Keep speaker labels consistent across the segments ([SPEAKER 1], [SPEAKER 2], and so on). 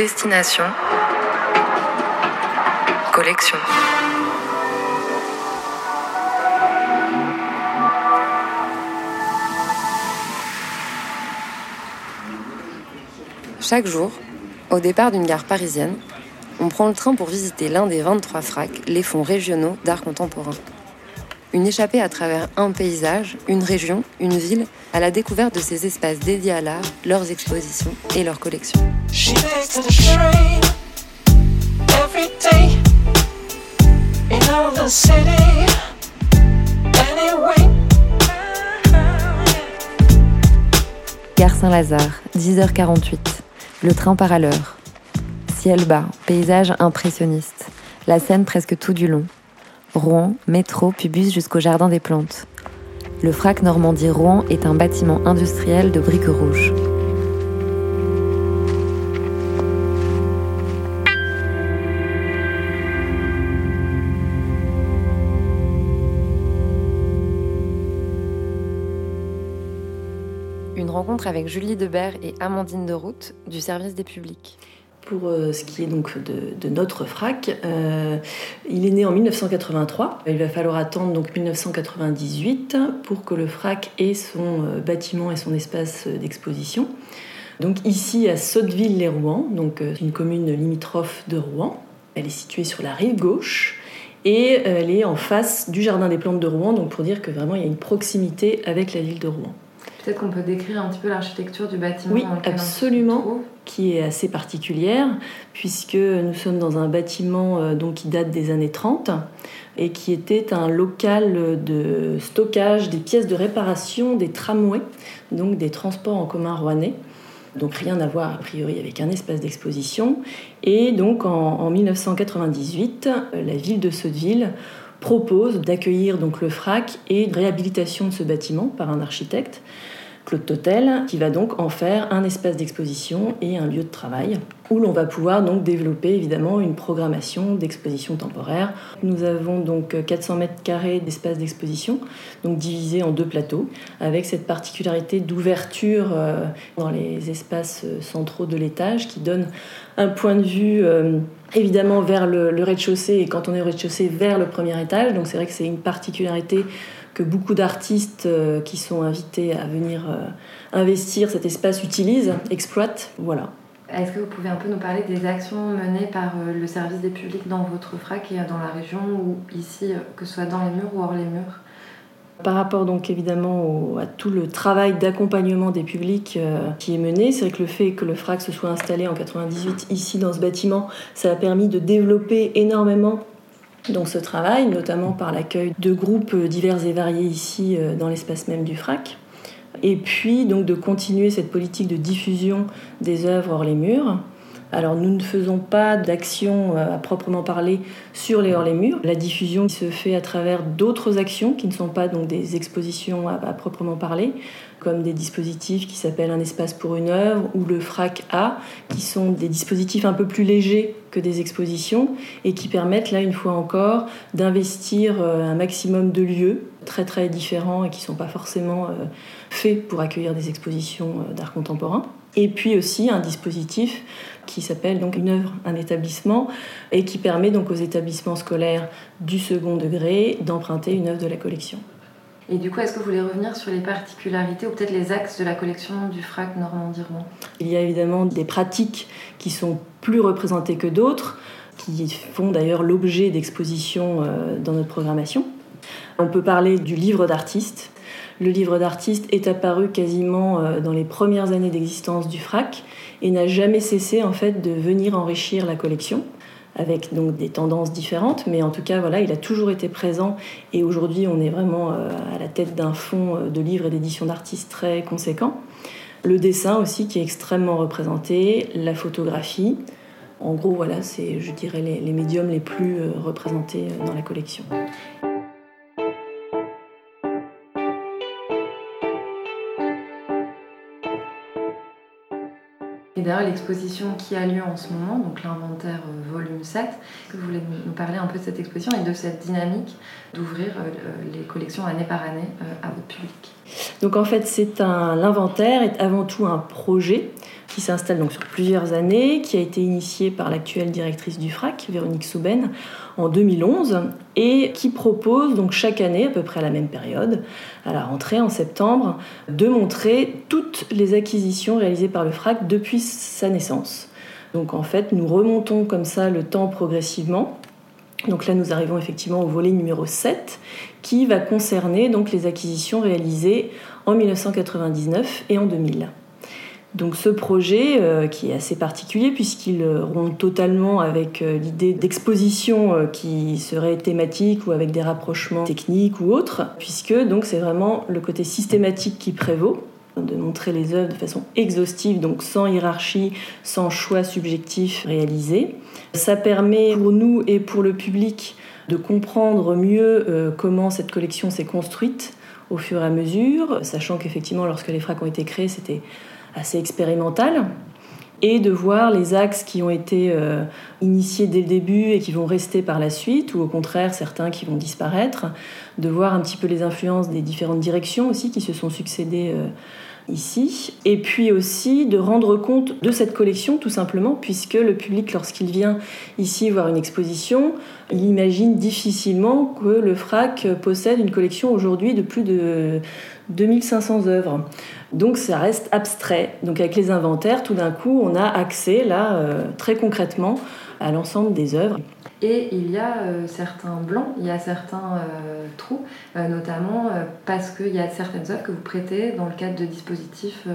[SPEAKER 1] Destination. Collection. Chaque jour, au départ d'une gare parisienne, on prend le train pour visiter l'un des 23 fracs, les fonds régionaux d'art contemporain. Une échappée à travers un paysage, une région, une ville, à la découverte de ces espaces dédiés à l'art, leurs expositions et leurs collections. Gare Saint-Lazare, 10h48. Le train part à l'heure. Ciel bas, paysage impressionniste. La scène presque tout du long. Rouen, métro, puis bus jusqu'au jardin des plantes. Le FRAC Normandie Rouen est un bâtiment industriel de briques rouges. Une rencontre avec Julie Debert et Amandine de Route du service des publics.
[SPEAKER 2] Pour euh, ce qui est donc de, notre FRAC, euh, il est né en 1983. Il va falloir attendre donc 1998 pour que le FRAC ait son euh, bâtiment et son espace d'exposition. Donc ici à Sotteville-les-Rouen, donc une commune limitrophe de Rouen. Elle est située sur la rive gauche et elle est en face du jardin des plantes de Rouen, donc pour dire que vraiment il y a une proximité avec la ville de Rouen.
[SPEAKER 3] Peut-être qu'on peut décrire un petit peu l'architecture du bâtiment.
[SPEAKER 2] Oui, absolument, qui est assez particulière, puisque nous sommes dans un bâtiment euh, donc, qui date des années 30 et qui était un local de stockage des pièces de réparation des tramways, donc des transports en commun rouennais. Donc rien à voir a priori avec un espace d'exposition. Et donc en, en 1998, euh, la ville de Sotteville propose d'accueillir donc le FRAC et une réhabilitation de ce bâtiment par un architecte, Claude Totel, qui va donc en faire un espace d'exposition et un lieu de travail où l'on va pouvoir donc développer évidemment une programmation d'exposition temporaire. Nous avons donc 400 mètres carrés d'espace d'exposition, donc divisé en deux plateaux, avec cette particularité d'ouverture euh, dans les espaces centraux de l'étage qui donne un point de vue euh, évidemment vers le, rez-de-chaussée et quand on est au rez-de-chaussée vers le premier étage. Donc c'est vrai que c'est une particularité que beaucoup d'artistes euh, qui sont invités à venir investir cet espace utilisent, exploitent. Voilà.
[SPEAKER 3] Est-ce que vous pouvez un peu nous parler des actions menées par euh, le service des publics dans votre FRAC et dans la région ou ici, euh, que ce soit dans les murs ou hors les murs?
[SPEAKER 2] Par rapport donc évidemment à tout le travail d'accompagnement des publics euh, qui est mené, c'est vrai que le fait que le FRAC se soit installé en 98 ici dans ce bâtiment, ça a permis de développer énormément donc ce travail, notamment par l'accueil de groupes divers et variés ici dans l'espace même du FRAC et puis donc de continuer cette politique de diffusion des œuvres hors les murs. Alors nous ne faisons pas d'action euh, à proprement parler sur les hors les murs. La diffusion se fait à travers d'autres actions qui ne sont pas donc des expositions à, proprement parler, comme des dispositifs qui s'appellent un espace pour une œuvre ou le FRAC A, qui sont des dispositifs un peu plus légers que des expositions et qui permettent là une fois encore d'investir euh, un maximum de lieux très très différents et qui ne sont pas forcément euh, faits pour accueillir des expositions d'art contemporain. Et puis aussi un dispositif qui s'appelle donc une œuvre, un établissement, et qui permet donc aux établissements scolaires du second degré d'emprunter une œuvre de la collection.
[SPEAKER 3] Et du coup, est-ce que vous voulez revenir sur les particularités ou peut-être les axes de la collection du FRAC Normandie-Rouen
[SPEAKER 2] Il y a évidemment des pratiques qui sont plus représentées que d'autres, qui font d'ailleurs l'objet d'expositions euh, dans notre programmation. On peut parler du livre d'artiste. Le livre d'artiste est apparu quasiment euh, dans les premières années d'existence du FRAC et n'a jamais cessé en fait de venir enrichir la collection avec donc des tendances différentes, mais en tout cas voilà, il a toujours été présent et aujourd'hui on est vraiment euh, à la tête d'un fonds euh, de livres et d'éditions d'artistes très conséquent. Le dessin aussi qui est extrêmement représenté, la photographie. En gros voilà, c'est je dirais les, médiums les plus représentés dans la collection.
[SPEAKER 3] Et d'ailleurs, l'exposition qui a lieu en ce moment, donc l'inventaire euh, volume 7, que vous voulez nous parler un peu de cette exposition et de cette dynamique d'ouvrir euh, les collections année par année à votre public.
[SPEAKER 2] Donc en fait, c'est un l'inventaire est avant tout un projet qui s'installe donc sur plusieurs années, qui a été initié par l'actuelle directrice du FRAC, Véronique Souben, en 2011, et qui propose donc chaque année, à peu près à la même période, à la rentrée en septembre, de montrer toutes les acquisitions réalisées par le FRAC depuis sa naissance. Donc en fait, nous remontons comme ça le temps progressivement. Donc là, nous arrivons effectivement au volet numéro 7, qui va concerner donc les acquisitions réalisées en 1999 et en 2000. Donc ce projet, euh, qui est assez particulier puisqu'il euh, rompt totalement avec euh, l'idée d'exposition qui serait thématique ou avec des rapprochements techniques ou autres, puisque donc c'est vraiment le côté systématique qui prévaut de montrer les œuvres de façon exhaustive, donc sans hiérarchie, sans choix subjectif réalisé. Ça permet pour nous et pour le public de comprendre mieux comment cette collection s'est construite au fur et à mesure, sachant qu'effectivement lorsque les fracs ont été créés, c'était assez expérimental et de voir les axes qui ont été euh, initiés dès le début et qui vont rester par la suite, ou au contraire certains qui vont disparaître, de voir un petit peu les influences des différentes directions aussi qui se sont succédées euh, ici, et puis aussi de rendre compte de cette collection tout simplement, puisque le public lorsqu'il vient ici voir une exposition, il imagine difficilement que le FRAC possède une collection aujourd'hui de plus de 2500 œuvres. Donc ça reste abstrait. Donc avec les inventaires, tout d'un coup, on a accès là euh, très concrètement à l'ensemble des œuvres.
[SPEAKER 3] Et il y a euh, certains blancs, il y a certains euh, trous, notamment parce qu'il y a certaines œuvres que vous prêtez dans le cadre de dispositifs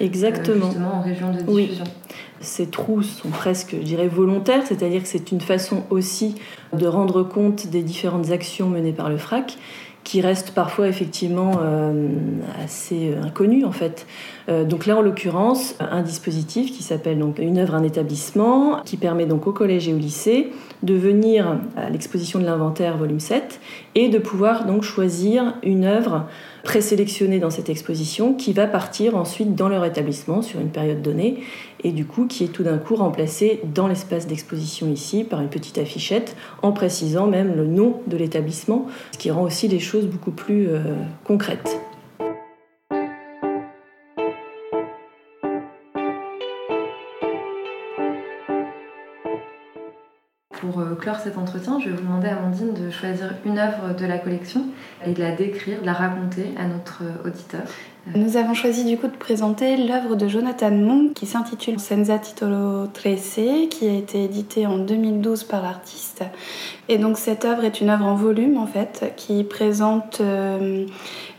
[SPEAKER 2] Exactement.
[SPEAKER 3] justement en région de diffusion.
[SPEAKER 2] Ces trous sont presque, je dirais, volontaires, c'est-à-dire que c'est une façon aussi de rendre compte des différentes actions menées par le FRAC qui reste parfois effectivement euh, assez euh, inconnu en fait. Euh, donc là en l'occurrence un dispositif qui s'appelle donc une œuvre un établissement qui permet donc au collège et au lycée de venir à l'exposition de l'inventaire volume 7 et de pouvoir donc choisir une œuvre présélectionnée dans cette exposition qui va partir ensuite dans leur établissement sur une période donnée et du coup qui est tout d'un coup remplacée dans l'espace d'exposition ici par une petite affichette en précisant même le nom de l'établissement, ce qui rend aussi les choses beaucoup plus euh, concrètes.
[SPEAKER 3] Pour euh, clore cet entretien, je vais vous demander, Amandine, de choisir une œuvre de la collection et de la décrire, de la raconter à notre euh, auditeur.
[SPEAKER 4] Nous avons choisi du coup de présenter l'œuvre de Jonathan Monk qui s'intitule Senza Titolo Trece, qui a été éditée en 2012 par l'artiste. Et donc cette œuvre est une œuvre en volume en fait, qui présente euh,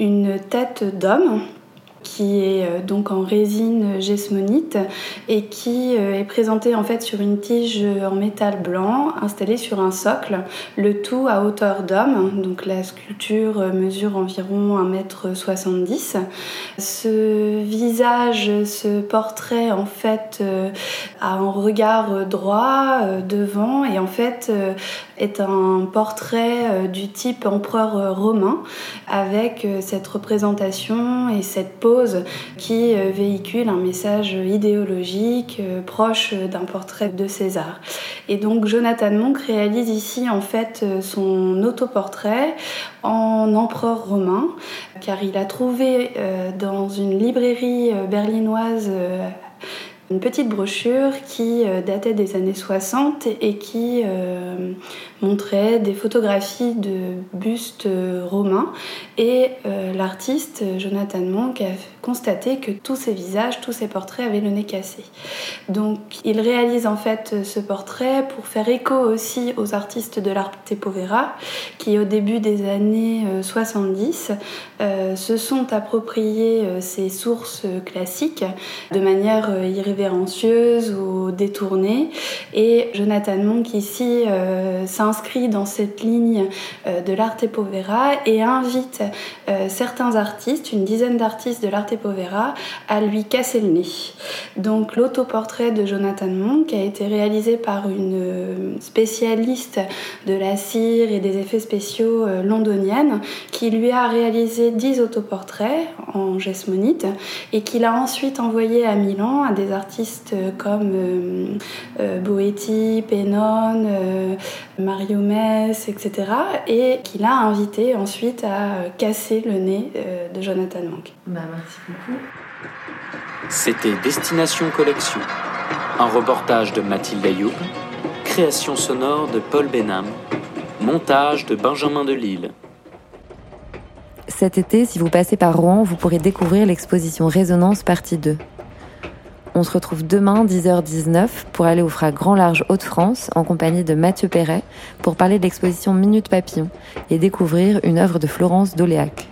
[SPEAKER 4] une tête d'homme qui est euh, donc en résine gesmonite et qui euh, est présenté en fait sur une tige en métal blanc installée sur un socle, le tout à hauteur d'homme. Donc la sculpture mesure environ 1m70. Ce visage, ce portrait en fait euh, a un regard droit devant et en fait est un portrait du type empereur romain avec cette représentation et cette pose qui euh, véhicule un message idéologique euh, proche d'un portrait de César. Et donc Jonathan Monk réalise ici en fait euh, son autoportrait en empereur romain, car il a trouvé dans une librairie berlinoise une petite brochure qui datait des années 60 et qui montrait des photographies de bustes romains et l'artiste Jonathan Monk a constaté que tous ces visages, tous ces portraits avaient le nez cassé. Donc il réalise en fait ce portrait pour faire écho aussi aux artistes de l'arte povera qui au début des années 70 euh, euh, se sont appropriés euh, ces sources classiques de manière irrévérencieuse ou détournée et Jonathan Monk ici s'inscrit dans cette ligne de l'arte povera et invite certains artistes, une dizaine d'artistes de l'arte Povera à lui casser le nez. Donc l'autoportrait de Jonathan Monk a été réalisé par une euh, spécialiste de la cire et des effets spéciaux euh, londonienne qui lui a réalisé 10 autoportraits en gesmonite et qu'il a ensuite envoyé à Milan à des artistes comme euh, Boetti, Pennon, Mario Mess, etc. Et qu'il a invité ensuite à casser le nez de Jonathan Mank.
[SPEAKER 3] Bah, merci beaucoup.
[SPEAKER 5] C'était Destination Collection, un reportage de Mathilde Ayoub, création sonore de Paul Benham, montage de Benjamin Delille.
[SPEAKER 1] Cet été, si vous passez par Rouen, vous pourrez découvrir l'exposition Résonance partie 2. On se retrouve demain 10h19 pour aller au FRA Grand Large Hauts-de-France en compagnie de Mathieu Perret pour parler de l'exposition Minute Papillon et découvrir une œuvre de Florence Doléac.